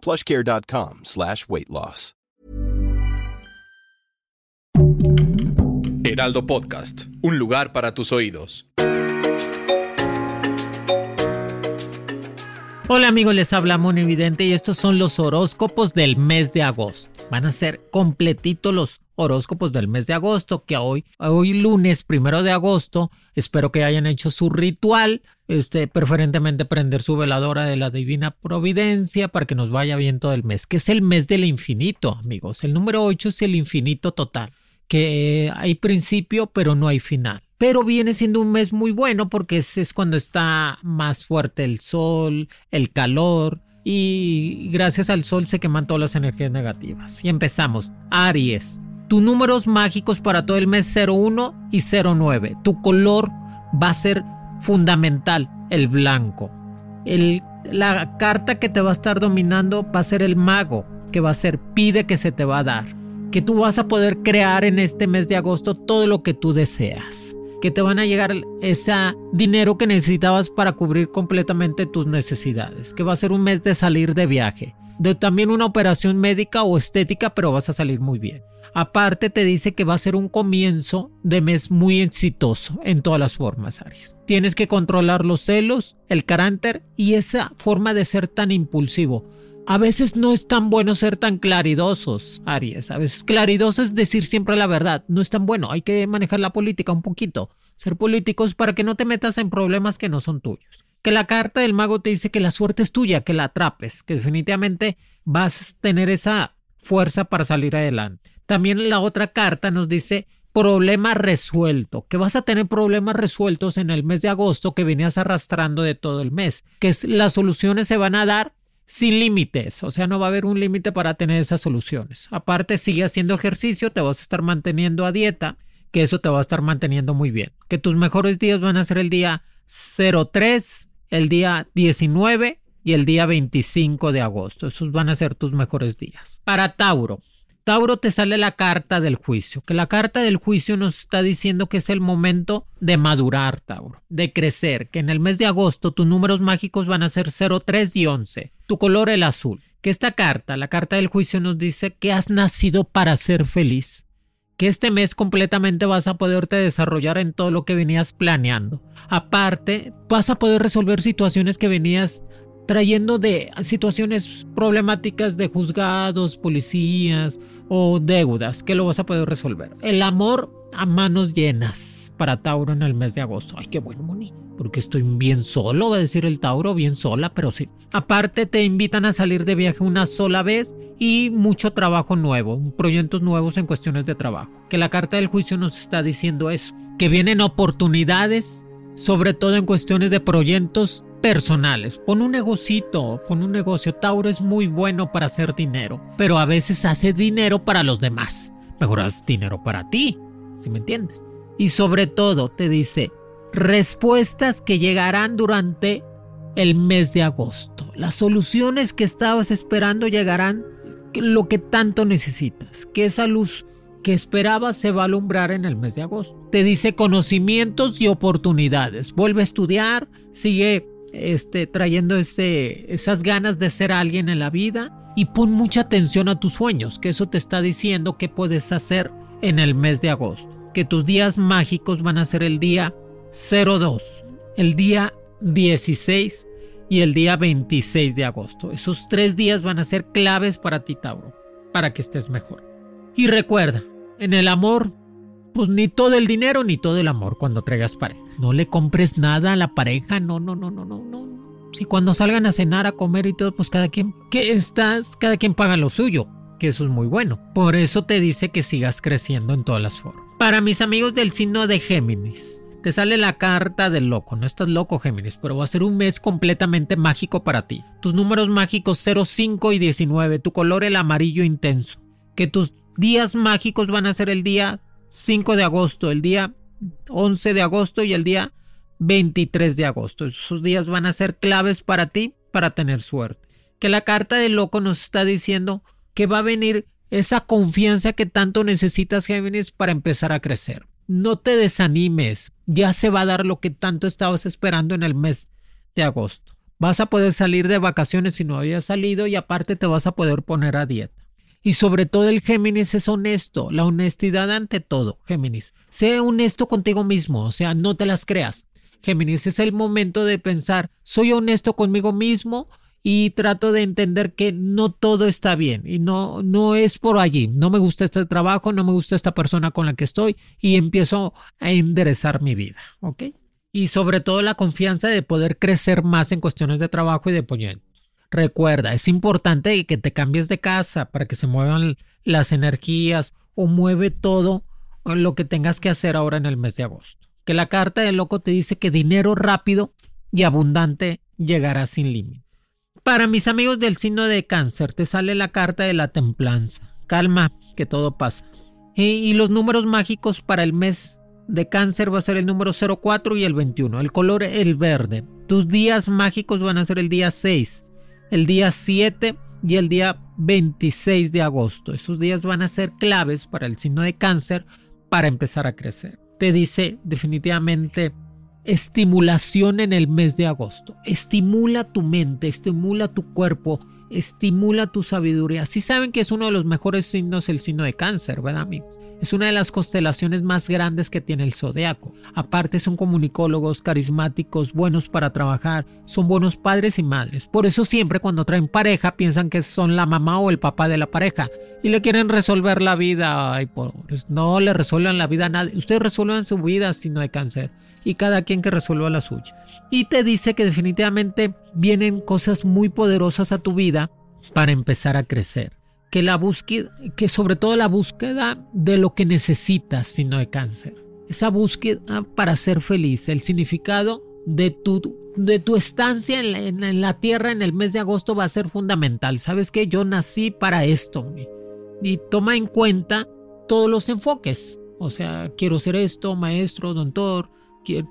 plushcare.com slash weight loss. Heraldo Podcast, un lugar para tus oídos. Hola amigos, les habla Evidente y estos son los horóscopos del mes de agosto. Van a ser completitos los horóscopos del mes de agosto, que hoy, hoy lunes primero de agosto, espero que hayan hecho su ritual, este, preferentemente prender su veladora de la Divina Providencia para que nos vaya bien todo el mes, que es el mes del infinito, amigos. El número 8 es el infinito total, que hay principio pero no hay final pero viene siendo un mes muy bueno porque es, cuando está más fuerte el sol, el calor y gracias al sol se queman todas las energías negativas. Y empezamos. Aries, tus números mágicos para todo el mes 01 y 09. Tu color va a ser fundamental, el blanco. El, la carta que te va a estar dominando va a ser el mago, que va a ser pide que se te va a dar. Que tú vas a poder crear en este mes de agosto todo lo que tú deseas que te van a llegar ese dinero que necesitabas para cubrir completamente tus necesidades, que va a ser un mes de salir de viaje, de también una operación médica o estética, pero vas a salir muy bien. Aparte te dice que va a ser un comienzo de mes muy exitoso en todas las formas, Aries. Tienes que controlar los celos, el carácter y esa forma de ser tan impulsivo. A veces no es tan bueno ser tan claridosos, Aries. A veces claridoso es decir siempre la verdad. No es tan bueno. Hay que manejar la política un poquito. Ser políticos para que no te metas en problemas que no son tuyos. Que la carta del mago te dice que la suerte es tuya, que la atrapes, que definitivamente vas a tener esa fuerza para salir adelante. También la otra carta nos dice problema resuelto, que vas a tener problemas resueltos en el mes de agosto que venías arrastrando de todo el mes, que las soluciones se van a dar sin límites, o sea, no va a haber un límite para tener esas soluciones. Aparte, sigue haciendo ejercicio, te vas a estar manteniendo a dieta, que eso te va a estar manteniendo muy bien. Que tus mejores días van a ser el día 03, el día 19 y el día 25 de agosto. Esos van a ser tus mejores días. Para Tauro, Tauro te sale la carta del juicio, que la carta del juicio nos está diciendo que es el momento de madurar, Tauro, de crecer, que en el mes de agosto tus números mágicos van a ser 0, 3 y 11, tu color el azul, que esta carta, la carta del juicio nos dice que has nacido para ser feliz, que este mes completamente vas a poderte desarrollar en todo lo que venías planeando. Aparte, vas a poder resolver situaciones que venías trayendo de situaciones problemáticas de juzgados, policías o deudas que lo vas a poder resolver. El amor a manos llenas para Tauro en el mes de agosto. Ay, qué bueno, Moni. Porque estoy bien solo, va a decir el Tauro, bien sola, pero sí. Aparte te invitan a salir de viaje una sola vez y mucho trabajo nuevo, proyectos nuevos en cuestiones de trabajo. Que la carta del juicio nos está diciendo eso. Que vienen oportunidades, sobre todo en cuestiones de proyectos personales. Pon un negocito, pon un negocio. Tauro es muy bueno para hacer dinero, pero a veces hace dinero para los demás. Mejor haz dinero para ti, si me entiendes. Y sobre todo te dice respuestas que llegarán durante el mes de agosto. Las soluciones que estabas esperando llegarán lo que tanto necesitas. Que esa luz que esperabas se va a alumbrar en el mes de agosto. Te dice conocimientos y oportunidades. Vuelve a estudiar, sigue este, trayendo esas ganas de ser alguien en la vida y pon mucha atención a tus sueños, que eso te está diciendo qué puedes hacer en el mes de agosto. Que tus días mágicos van a ser el día 02, el día 16 y el día 26 de agosto. Esos tres días van a ser claves para ti, Tauro, para que estés mejor. Y recuerda, en el amor pues ni todo el dinero ni todo el amor cuando traigas pareja. No le compres nada a la pareja, no, no, no, no, no, no. Si cuando salgan a cenar, a comer y todo, pues cada quien, ¿qué estás? Cada quien paga lo suyo, que eso es muy bueno. Por eso te dice que sigas creciendo en todas las formas. Para mis amigos del signo de Géminis, te sale la carta del loco. No estás loco, Géminis, pero va a ser un mes completamente mágico para ti. Tus números mágicos 0, 5 y 19. Tu color el amarillo intenso que tus días mágicos van a ser el día 5 de agosto, el día 11 de agosto y el día 23 de agosto. Esos días van a ser claves para ti para tener suerte. Que la carta del loco nos está diciendo que va a venir esa confianza que tanto necesitas, Géminis, para empezar a crecer. No te desanimes, ya se va a dar lo que tanto estabas esperando en el mes de agosto. Vas a poder salir de vacaciones si no habías salido y aparte te vas a poder poner a dieta. Y sobre todo el Géminis es honesto, la honestidad ante todo, Géminis. Sé honesto contigo mismo, o sea, no te las creas. Géminis es el momento de pensar, soy honesto conmigo mismo y trato de entender que no todo está bien y no, no es por allí. No me gusta este trabajo, no me gusta esta persona con la que estoy y empiezo a enderezar mi vida, ¿ok? Y sobre todo la confianza de poder crecer más en cuestiones de trabajo y de proyectos. Recuerda, es importante que te cambies de casa para que se muevan las energías o mueve todo lo que tengas que hacer ahora en el mes de agosto. Que la carta del loco te dice que dinero rápido y abundante llegará sin límite. Para mis amigos del signo de cáncer, te sale la carta de la templanza. Calma, que todo pasa. Y, los números mágicos para el mes de cáncer va a ser el número 04 y el 21. El color el verde. Tus días mágicos van a ser el día 6, el día 7 y el día 26 de agosto. Esos días van a ser claves para el signo de cáncer para empezar a crecer. Te dice definitivamente estimulación en el mes de agosto. Estimula tu mente, estimula tu cuerpo, estimula tu sabiduría. Si saben que es uno de los mejores signos el signo de cáncer, ¿verdad amigos? Es una de las constelaciones más grandes que tiene el zodiaco. Aparte son comunicólogos carismáticos, buenos para trabajar, son buenos padres y madres. Por eso siempre cuando traen pareja piensan que son la mamá o el papá de la pareja y le quieren resolver la vida. Ay, pobres, no le resuelvan la vida a nadie. Ustedes resuelvan su vida si no hay cáncer y cada quien que resuelva la suya. Y te dice que definitivamente vienen cosas muy poderosas a tu vida para empezar a crecer que la búsqueda, que sobre todo la búsqueda de lo que necesitas si no hay cáncer. Esa búsqueda para ser feliz, el significado de tu, de tu estancia en la, tierra en el mes de agosto va a ser fundamental. ¿Sabes que Yo nací para esto. Y toma en cuenta todos los enfoques. O sea, quiero ser esto, maestro, doctor,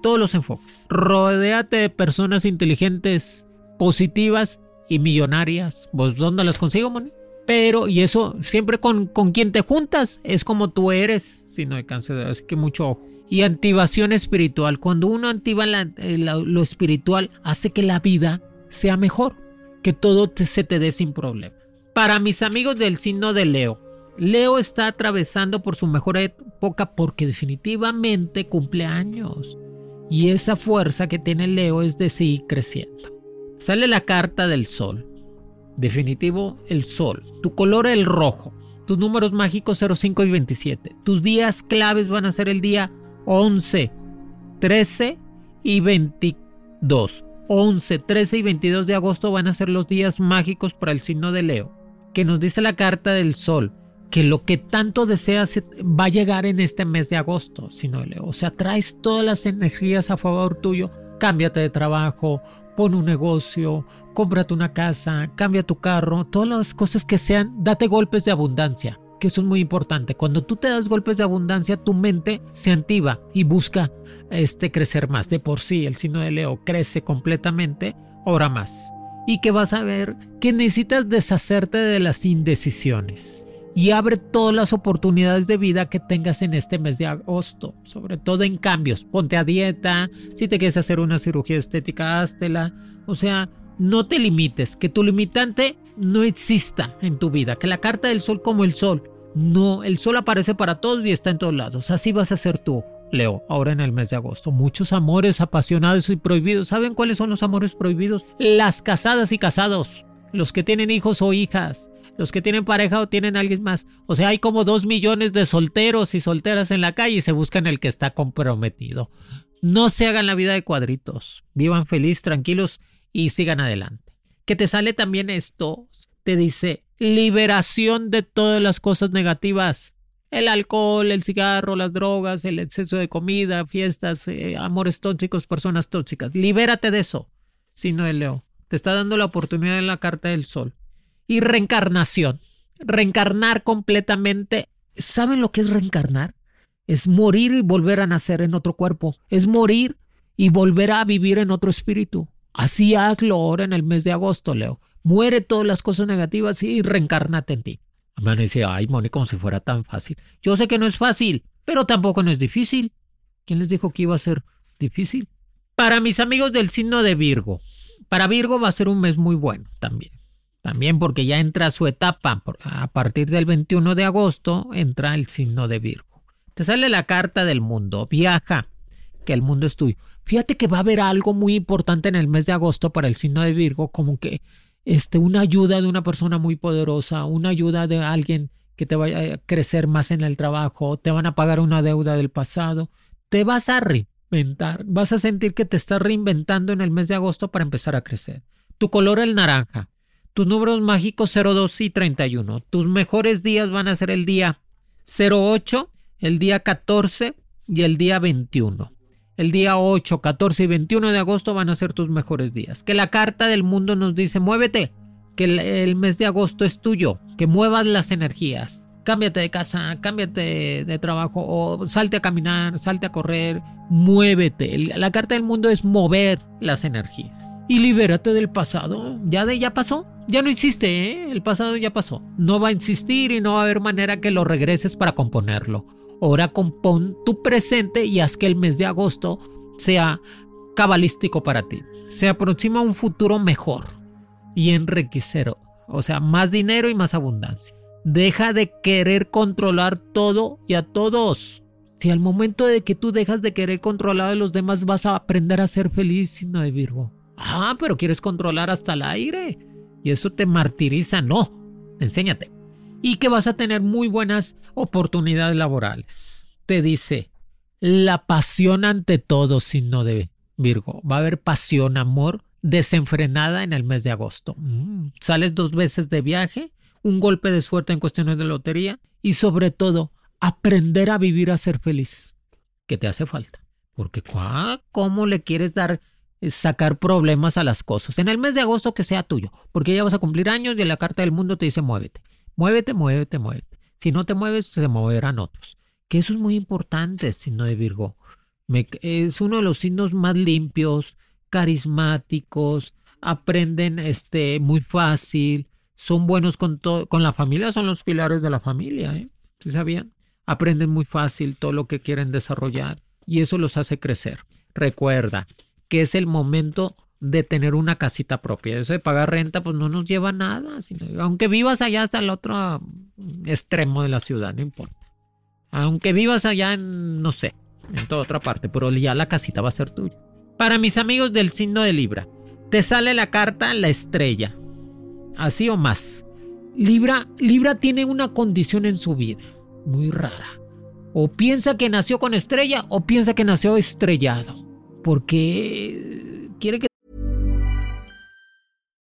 todos los enfoques. Rodéate de personas inteligentes, positivas y millonarias. ¿Vos dónde las consigo, Moni? Pero, y eso siempre con, con quien te juntas es como tú eres, si no hay cáncer, así que mucho ojo. Y activación espiritual. Cuando uno activa eh, lo espiritual, hace que la vida sea mejor, que todo se te dé sin problema. Para mis amigos del signo de Leo, Leo está atravesando por su mejor época porque definitivamente cumple años. Y esa fuerza que tiene Leo es de seguir creciendo. Sale la carta del sol. Definitivo, el sol. Tu color el rojo. Tus números mágicos 05 y 27. Tus días claves van a ser el día 11, 13 y 22. 11, 13 y 22 de agosto van a ser los días mágicos para el signo de Leo. Que nos dice la carta del sol que lo que tanto deseas va a llegar en este mes de agosto, sino Leo. O sea, traes todas las energías a favor tuyo. Cámbiate de trabajo, pon un negocio, cómprate una casa, cambia tu carro, todas las cosas que sean, date golpes de abundancia, que eso es muy importante. Cuando tú te das golpes de abundancia, tu mente se activa y busca este crecer más. De por sí, el signo de Leo crece completamente, ahora más. Y que vas a ver que necesitas deshacerte de las indecisiones y abre todas las oportunidades de vida que tengas en este mes de agosto, sobre todo en cambios. Ponte a dieta, si te quieres hacer una cirugía estética, háztela. O sea, no te limites, que tu limitante no exista en tu vida, que la carta del sol como el sol. No, el sol aparece para todos y está en todos lados. Así vas a ser tú, Leo, ahora en el mes de agosto. Muchos amores apasionados y prohibidos. ¿Saben cuáles son los amores prohibidos? Las casadas y casados. Los que tienen hijos o hijas los que tienen pareja o tienen alguien más. O sea, hay como dos millones de solteros y solteras en la calle y se buscan el que está comprometido. No se hagan la vida de cuadritos. Vivan feliz, tranquilos y sigan adelante. Que te sale también esto, te dice liberación de todas las cosas negativas. El alcohol, el cigarro, las drogas, el exceso de comida, fiestas, eh, amores tóxicos, personas tóxicas. Libérate de eso. Si no, el Leo. Te está dando la oportunidad en la carta del sol y reencarnación. reencarnar completamente. ¿Saben lo que es reencarnar? Es morir y volver a nacer en otro cuerpo. Es morir y volver a vivir en otro espíritu. Así hazlo ahora en el mes de agosto, Leo. Muere todas las cosas negativas y reencarnate en ti. Me dice, ay, Moni, como si fuera tan fácil. Yo sé que no es fácil, pero tampoco no es difícil. ¿Quién les dijo que iba a ser difícil? Para mis amigos del signo de Virgo, para Virgo va a ser un mes muy bueno también. También porque ya entra su etapa. A partir del 21 de agosto entra el signo de Virgo. Te sale la carta del mundo. Viaja, que el mundo es tuyo. Fíjate que va a haber algo muy importante en el mes de agosto para el signo de Virgo, como que este, una ayuda de una persona muy poderosa, una ayuda de alguien que te vaya a crecer más en el trabajo, te van a pagar una deuda del pasado. Te vas a reinventar, vas a sentir que te estás reinventando en el mes de agosto para empezar a crecer. Tu color el naranja. Tus números mágicos 02 y 31. Tus mejores días van a ser el día 08, el día 14 y el día 21. El día 8, 14 y 21 de agosto van a ser tus mejores días. Que la carta del mundo nos dice, muévete, que el, mes de agosto es tuyo, que muevas las energías. Cámbiate de casa, cámbiate de trabajo o salte a caminar, salte a correr, muévete. La carta del mundo es mover las energías. Y libérate del pasado. Ya de ya pasó ya no existe, ¿eh? el pasado ya pasó. No va a insistir y no va a haber manera que lo regreses para componerlo. Ahora compón tu presente y haz que el mes de agosto sea cabalístico para ti. Se aproxima un futuro mejor y enriquecero, o sea, más dinero y más abundancia. Deja de querer controlar todo y a todos. Si al momento de que tú dejas de querer controlar a los demás vas a aprender a ser feliz, sino de Virgo. Ah, pero quieres controlar hasta el aire y eso te martiriza. No, enséñate. Y que vas a tener muy buenas oportunidades laborales. Te dice, la pasión ante todo, signo de Virgo. Va a haber pasión, amor desenfrenada en el mes de agosto. Mm, sales dos veces de viaje, un golpe de suerte en cuestiones de lotería y sobre todo aprender a vivir a ser feliz, que te hace falta. Porque ¿cómo le quieres dar sacar problemas a las cosas. En el mes de agosto que sea tuyo, porque ya vas a cumplir años y la carta del mundo te dice muévete. Muévete, muévete, muévete. Si no te mueves, se moverán otros. Que eso es muy importante, signo de Virgo. es uno de los signos más limpios, carismáticos, aprenden este, muy fácil, son buenos con, con la familia, son los pilares de la familia. ¿eh? ¿Sí sabían? Aprenden muy fácil todo lo que quieren desarrollar y eso los hace crecer. Recuerda, que es el momento de tener una casita propia. Eso de pagar renta, pues no nos lleva nada. aunque vivas allá hasta el otro extremo de la ciudad, no importa. Aunque vivas allá en, no sé, en toda otra parte, pero ya la casita va a ser tuya. Para mis amigos del signo de Libra, te sale la carta la estrella. Así o más. Libra, Libra tiene una condición en su vida muy rara. O piensa que nació con estrella o piensa que nació estrellado. porque quiere que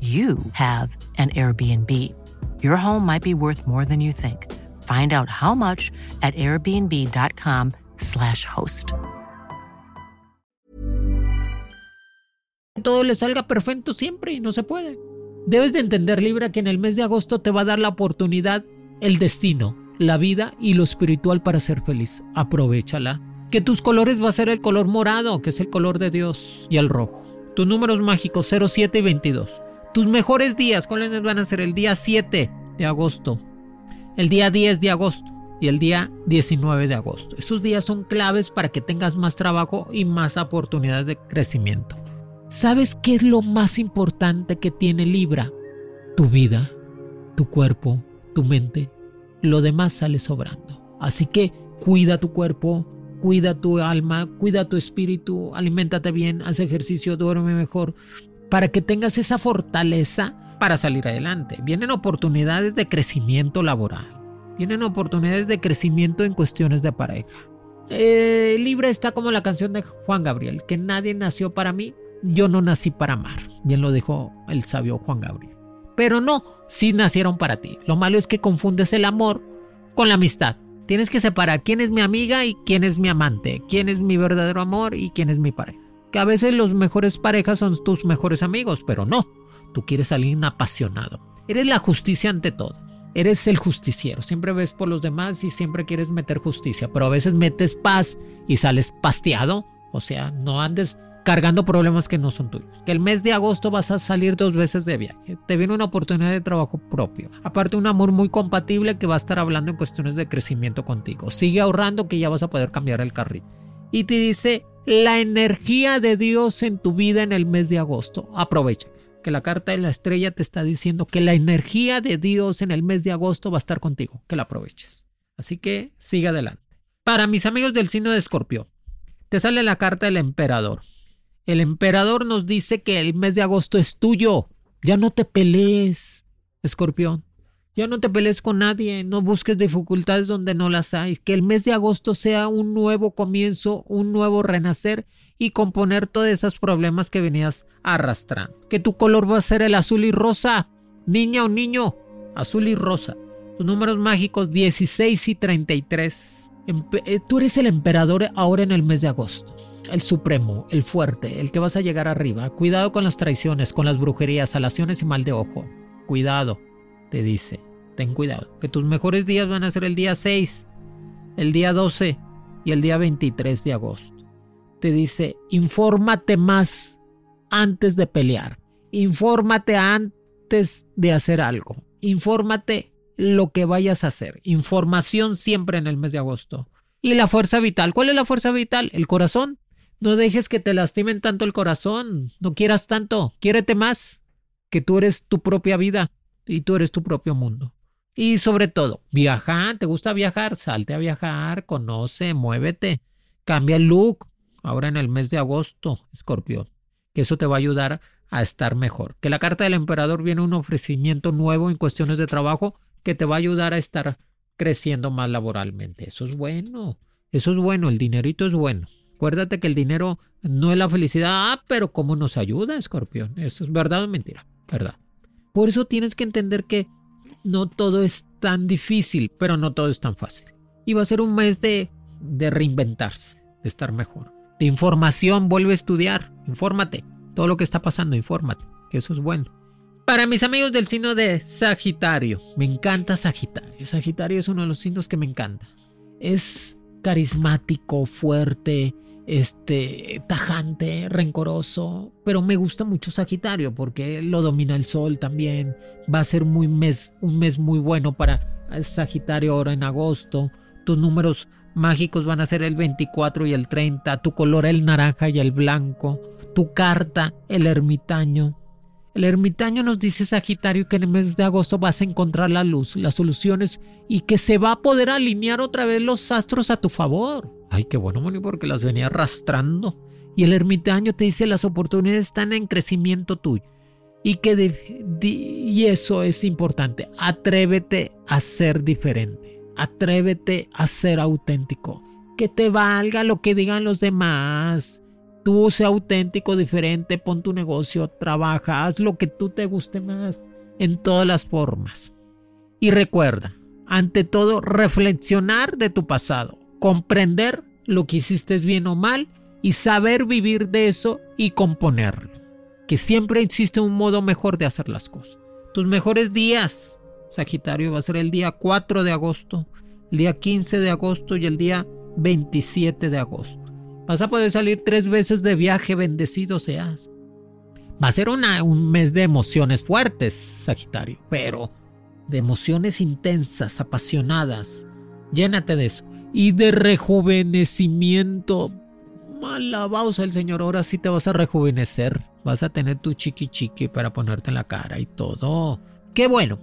you have an Airbnb. Your home might be worth more than you think. Find out how much at airbnb.com/slash host. todo le salga perfecto siempre y no se puede. Debes de entender, Libra, que en el mes de agosto te va a dar la oportunidad, el destino, la vida y lo espiritual para ser feliz. Aprovechala. Que tus colores va a ser el color morado, que es el color de Dios, y el rojo. Tus números mágicos 07 y 22. Tus mejores días, ¿cuáles van a ser? El día 7 de agosto, el día 10 de agosto y el día 19 de agosto. Esos días son claves para que tengas más trabajo y más oportunidades de crecimiento. ¿Sabes qué es lo más importante que tiene Libra? Tu vida, tu cuerpo, tu mente. Lo demás sale sobrando. Así que cuida tu cuerpo, cuida tu alma, cuida tu espíritu, aliméntate bien, haz ejercicio, duerme mejor, para que tengas esa fortaleza para salir adelante. Vienen oportunidades de crecimiento laboral tienen oportunidades de crecimiento en cuestiones de pareja. Eh, Libre está como la canción de Juan Gabriel, que nadie nació para mí, yo no nací para amar. Bien lo dijo el sabio Juan Gabriel. Pero no, sí nacieron para ti. Lo malo es que confundes el amor con la amistad. Tienes que separar quién es mi amiga y quién es mi amante, quién es mi verdadero amor y quién es mi pareja. Que a veces los mejores parejas son tus mejores amigos, pero no. Tú quieres salir apasionado. Eres la justicia ante todo. Eres el justiciero, siempre ves por los demás y siempre quieres meter justicia, pero a veces metes paz y sales pasteado, o sea, no andes cargando problemas que no son tuyos. Que el mes de agosto vas a salir dos veces de viaje, te viene una oportunidad de trabajo propio, aparte un amor muy compatible que va a estar hablando en cuestiones de crecimiento contigo. Sigue ahorrando que ya vas a poder cambiar el carrito. Y te dice la energía de Dios en tu vida en el mes de agosto. Aprovecha que la carta de la estrella te está diciendo que la energía de Dios en el mes de agosto va a estar contigo, que la aproveches. Así que sigue adelante. Para mis amigos del signo de Escorpio, te sale la carta del emperador. El emperador nos dice que el mes de agosto es tuyo. Ya no te pelees, Escorpión. Ya no te pelees con nadie, no busques dificultades donde no las hay. Que el mes de agosto sea un nuevo comienzo, un nuevo renacer y componer todos esos problemas que venías arrastrando. Que tu color va a ser el azul y rosa. Niña o niño, azul y rosa. Tus números mágicos 16 y 33. Eh, tú eres el emperador ahora en el mes de agosto. El supremo, el fuerte, el que vas a llegar arriba. Cuidado con las traiciones, con las brujerías, alaciones y mal de ojo. Cuidado te dice, ten cuidado, que tus mejores días van a ser el día 6, el día 12 y el día 23 de agosto. Te dice, infórmate más antes de pelear, infórmate antes de hacer algo, infórmate lo que vayas a hacer, información siempre en el mes de agosto. Y la fuerza vital, ¿cuál es la fuerza vital? El corazón. No dejes que te lastimen tanto el corazón, no quieras tanto, quiérete más, que tú eres tu propia vida y tú eres tu propio mundo. Y sobre todo, viajar, ¿te gusta viajar? Salte a viajar, conoce, muévete, cambia el look. Ahora en el mes de agosto, escorpión, que eso te va a ayudar a estar mejor. Que la carta del emperador viene un ofrecimiento nuevo en cuestiones de trabajo que te va a ayudar a estar creciendo más laboralmente. Eso es bueno, eso es bueno, el dinerito es bueno. Acuérdate que el dinero no es la felicidad, ah, pero ¿cómo nos ayuda, escorpión? Eso es verdad o mentira, verdad. Por eso tienes que entender que no todo es tan difícil, pero no todo es tan fácil. Y va a ser un mes de, de reinventarse, de estar mejor. De información, vuelve a estudiar, infórmate. Todo lo que está pasando, infórmate, que eso es bueno. Para mis amigos del signo de Sagitario, me encanta Sagitario. Sagitario es uno de los signos que me encanta. Es carismático, fuerte, este, tajante, rencoroso, pero me gusta mucho Sagitario porque lo domina el sol también. Va a ser muy mes, un mes muy bueno para Sagitario ahora en agosto. Tus números mágicos van a ser el 24 y el 30, tu color el naranja y el blanco, tu carta el ermitaño. El ermitaño nos dice Sagitario que en el mes de agosto vas a encontrar la luz, las soluciones y que se va a poder alinear otra vez los astros a tu favor. Ay, qué bueno, Moni, porque las venía arrastrando. Y el ermitaño te dice las oportunidades están en crecimiento tuyo. Y que y eso es importante. Atrévete a ser diferente. Atrévete a ser auténtico. Que te valga lo que digan los demás. Tú sé auténtico, diferente, pon tu negocio, trabaja, haz lo que tú te guste más en todas las formas. Y recuerda, ante todo, reflexionar de tu pasado comprender lo que hiciste bien o mal y saber vivir de eso y componerlo. que siempre existe un modo mejor de hacer las cosas. Tus mejores días, Sagitario, va a ser el día 4 de agosto, el día 15 de agosto y el día 27 de agosto. Vas a poder salir tres veces de viaje, bendecido seas. Va a ser un mes de emociones fuertes, Sagitario, pero de emociones intensas, apasionadas. Llénate de eso. Y de rejuvenecimiento. Alabaos al Señor, ahora sí te vas a rejuvenecer. Vas a tener tu chiqui chiqui para ponerte en la cara y todo. Qué bueno.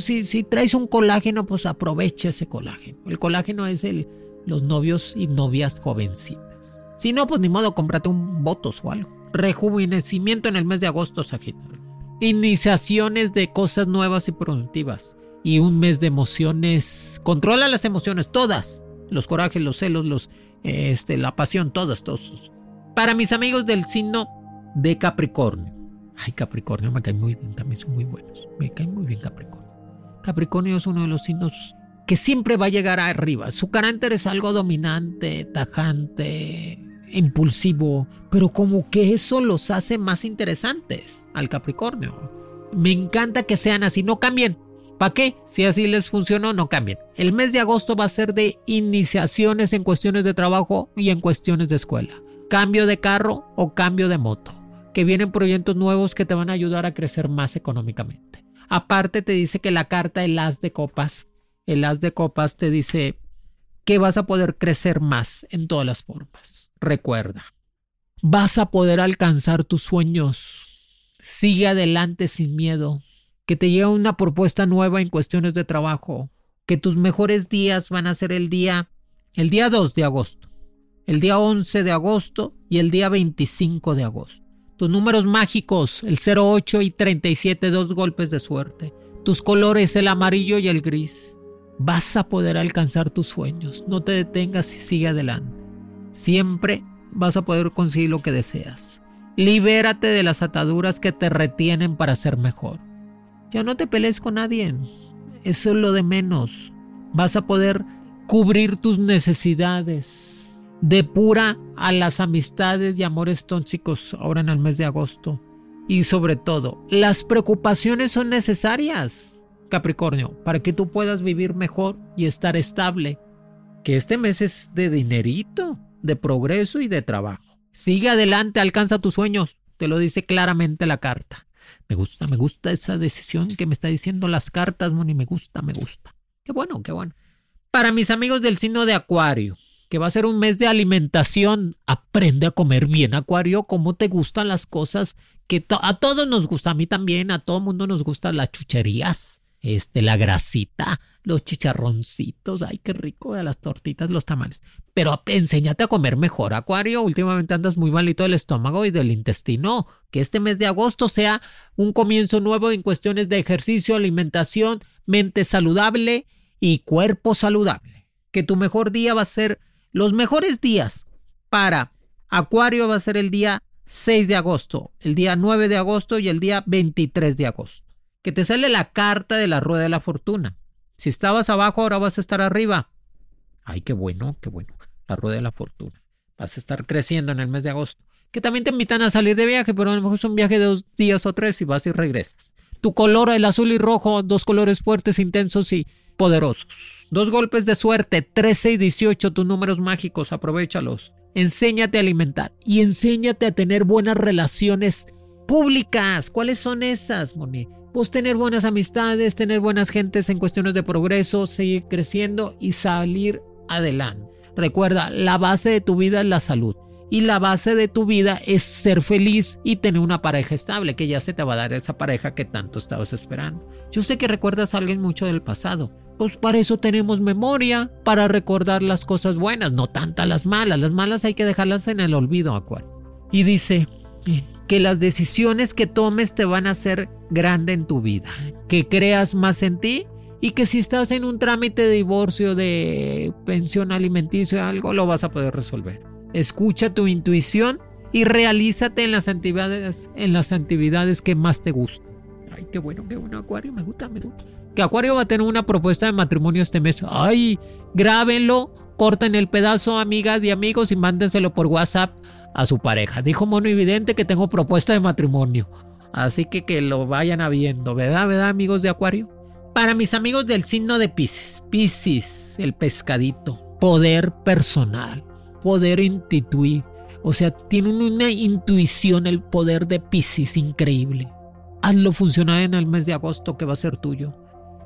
Si, si traes un colágeno, pues aprovecha ese colágeno. El colágeno es el, los novios y novias jovencitas. Si no, pues ni modo, cómprate un votos o algo. Rejuvenecimiento en el mes de agosto, Sagitario. Iniciaciones de cosas nuevas y productivas. Y un mes de emociones. Controla las emociones, todas. Los corajes, los celos, los, este, la pasión, todos, todos. Para mis amigos del signo de Capricornio. Ay, Capricornio me cae muy bien, también son muy buenos. Me cae muy bien Capricornio. Capricornio es uno de los signos que siempre va a llegar arriba. Su carácter es algo dominante, tajante, impulsivo, pero como que eso los hace más interesantes al Capricornio. Me encanta que sean así, no cambien. ¿Para qué? Si así les funcionó, no cambien. El mes de agosto va a ser de iniciaciones en cuestiones de trabajo y en cuestiones de escuela. Cambio de carro o cambio de moto. Que vienen proyectos nuevos que te van a ayudar a crecer más económicamente. Aparte te dice que la carta el as de copas, el as de copas te dice que vas a poder crecer más en todas las formas. Recuerda, vas a poder alcanzar tus sueños. Sigue adelante sin miedo. Que te llegue una propuesta nueva en cuestiones de trabajo. Que tus mejores días van a ser el día, el día 2 de agosto, el día 11 de agosto y el día 25 de agosto. Tus números mágicos, el 08 y 37, dos golpes de suerte. Tus colores, el amarillo y el gris. Vas a poder alcanzar tus sueños. No te detengas y sigue adelante. Siempre vas a poder conseguir lo que deseas. Libérate de las ataduras que te retienen para ser mejor. Ya no te pelees con nadie. Eso es lo de menos. Vas a poder cubrir tus necesidades. Depura a las amistades y amores tóxicos ahora en el mes de agosto. Y sobre todo, las preocupaciones son necesarias, Capricornio, para que tú puedas vivir mejor y estar estable. Que este mes es de dinerito de progreso y de trabajo. Sigue adelante, alcanza tus sueños, te lo dice claramente la carta. Me gusta, me gusta esa decisión que me está diciendo las cartas, Moni, me gusta, me gusta. Qué bueno, qué bueno. Para mis amigos del signo de Acuario, que va a ser un mes de alimentación, aprende a comer bien, Acuario, cómo te gustan las cosas que a todos nos gusta, a mí también, a todo mundo nos gustan las chucherías, este, la grasita, los chicharroncitos, ay, qué rico de las tortitas, los tamales. Pero enséñate a comer mejor, Acuario. Últimamente andas muy malito del estómago y del intestino. Que este mes de agosto sea un comienzo nuevo en cuestiones de ejercicio, alimentación, mente saludable y cuerpo saludable. Que tu mejor día va a ser los mejores días para Acuario va a ser el día 6 de agosto, el día 9 de agosto y el día 23 de agosto. Que te sale la carta de la rueda de la fortuna. Si estabas abajo, ahora vas a estar arriba. Ay, qué bueno, qué bueno. La rueda de la fortuna. Vas a estar creciendo en el mes de agosto. Que también te invitan a salir de viaje, pero a lo mejor es un viaje de dos días o tres y vas y regresas. Tu color, el azul y rojo, dos colores fuertes, intensos y poderosos. Dos golpes de suerte, 13 y 18, tus números mágicos, aprovechalos. Enséñate a alimentar y enséñate a tener buenas relaciones públicas. ¿Cuáles son esas, Moni? Pues tener buenas amistades, tener buenas gentes en cuestiones de progreso, seguir creciendo y salir adelante. Recuerda, la base de tu vida es la salud y la base de tu vida es ser feliz y tener una pareja estable, que ya se te va a dar esa pareja que tanto estabas esperando. Yo sé que recuerdas a alguien mucho del pasado. Pues para eso tenemos memoria, para recordar las cosas buenas, no tantas las malas. Las malas hay que dejarlas en el olvido, Acuario. Y dice, que las decisiones que tomes te van a hacer grande en tu vida, que creas más en ti y que si estás en un trámite de divorcio, de pensión alimenticia, algo, lo vas a poder resolver. Escucha tu intuición y realízate en las actividades, en las actividades que más te gustan. Ay, qué bueno, qué bueno, Acuario, me gusta, me gusta. Que Acuario va a tener una propuesta de matrimonio este mes. Ay, grábenlo, corten el pedazo, amigas y amigos, y mándenselo por WhatsApp a su pareja. Dijo Mono Evidente que tengo propuesta de matrimonio. Así que que lo vayan habiendo, ¿verdad? ¿Verdad, amigos de Acuario? Para mis amigos del signo de Pisces, Pisces, el pescadito, poder personal, poder intuitir. O sea, tienen una intuición, el poder de Pisces increíble. Hazlo funcionar en el mes de agosto que va a ser tuyo.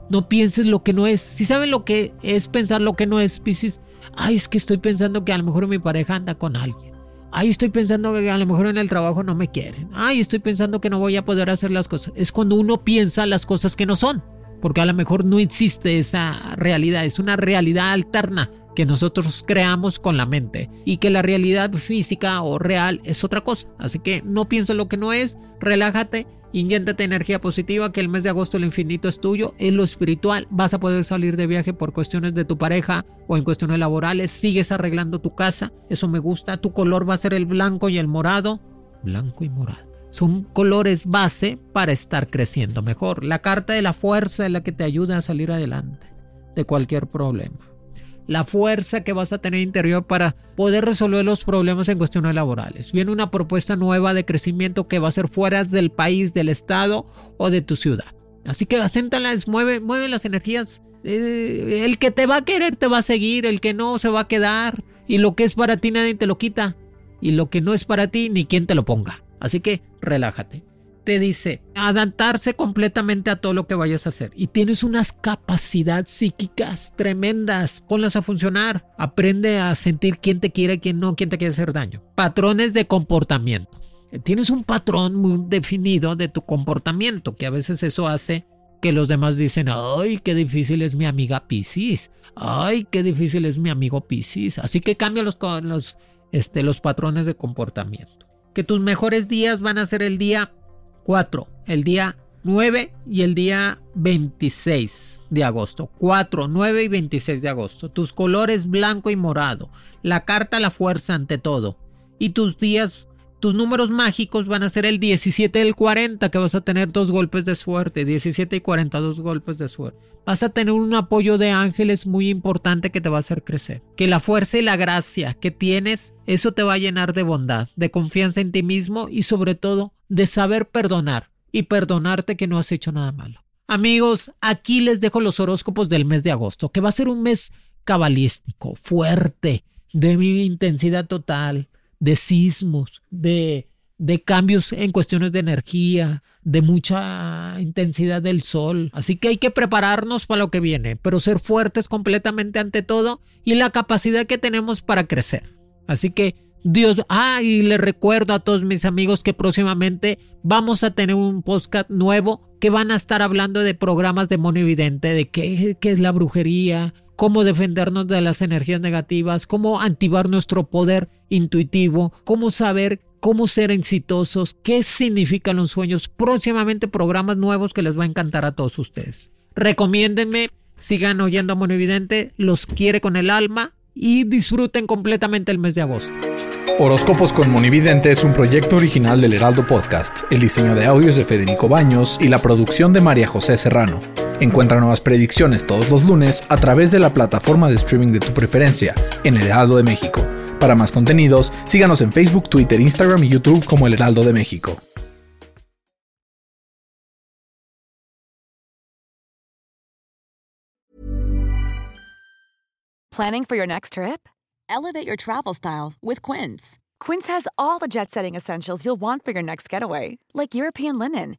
No pienses lo que no es. Si saben lo que es pensar lo que no es, Pisces, ay, es que estoy pensando que a lo mejor mi pareja anda con alguien. Ay, estoy pensando que a lo mejor en el trabajo no me quieren. Ay, estoy pensando que no voy a poder hacer las cosas. Es cuando uno piensa las cosas que no son porque a lo mejor no existe esa realidad, es una realidad alterna que nosotros creamos con la mente y que la realidad física o real es otra cosa. Así que no pienses lo que no es, relájate, inyéntate energía positiva, que el mes de agosto el infinito es tuyo, en lo espiritual vas a poder salir de viaje por cuestiones de tu pareja o en cuestiones laborales, sigues arreglando tu casa, eso me gusta, tu color va a ser el blanco y el morado, blanco y morado. Son colores base para estar creciendo mejor. La carta de la fuerza es la que te ayuda a salir adelante de cualquier problema. La fuerza que vas a tener interior para poder resolver los problemas en cuestiones laborales. Viene una propuesta nueva de crecimiento que va a ser fuera del país, del estado o de tu ciudad. Así que acéntalas, mueve, mueve las energías. Eh, el que te va a querer te va a seguir, el que no se va a quedar. Y lo que es para ti nadie te lo quita. Y lo que no es para ti ni quien te lo ponga. Así que relájate. Te dice adaptarse completamente a todo lo que vayas a hacer. Y tienes unas capacidades psíquicas tremendas. Ponlas a funcionar. Aprende a sentir quién te quiere, quién no, quién te quiere hacer daño. Patrones de comportamiento. Tienes un patrón muy definido de tu comportamiento, que a veces eso hace que los demás dicen, ay, qué difícil es mi amiga Piscis, ay, qué difícil es mi amigo Piscis. Así que cambia los, los, este, los patrones de comportamiento que tus mejores días van a ser el día 4, el día 9 y el día 26 de agosto. 4, 9 y 26 de agosto. Tus colores blanco y morado. La carta la fuerza ante todo. Y tus días tus números mágicos van a ser el 17 y el 40, que vas a tener dos golpes de suerte. 17 y 40, dos golpes de suerte. Vas a tener un apoyo de ángeles muy importante que te va a hacer crecer. Que la fuerza y la gracia que tienes, eso te va a llenar de bondad, de confianza en ti mismo y sobre todo de saber perdonar y perdonarte que no has hecho nada malo. Amigos, aquí les dejo los horóscopos del mes de agosto, que va a ser un mes cabalístico, fuerte, de intensidad total, de sismos, de, de cambios en cuestiones de energía, de mucha intensidad del sol. Así que hay que prepararnos para lo que viene, pero ser fuertes completamente ante todo y la capacidad que tenemos para crecer. Así que Dios, ah, y le recuerdo a todos mis amigos que próximamente vamos a tener un podcast nuevo que van a estar hablando de programas de mono evidente, de qué, qué es la brujería, cómo defendernos de las energías negativas, cómo activar nuestro poder intuitivo, cómo saber cómo ser exitosos, qué significan los sueños. Próximamente programas nuevos que les va a encantar a todos ustedes. Recomiéndenme, sigan oyendo a Evidente, los quiere con el alma y disfruten completamente el mes de agosto. Horóscopos con Monividente es un proyecto original del Heraldo Podcast. El diseño de audios de Federico Baños y la producción de María José Serrano. Encuentra nuevas predicciones todos los lunes a través de la plataforma de streaming de tu preferencia en El Heraldo de México. Para más contenidos, síganos en Facebook, Twitter, Instagram y YouTube como El Heraldo de México. Planning for your next trip? Elevate your travel style with Quince. Quince has all the jet-setting essentials you'll want for your next getaway, like European linen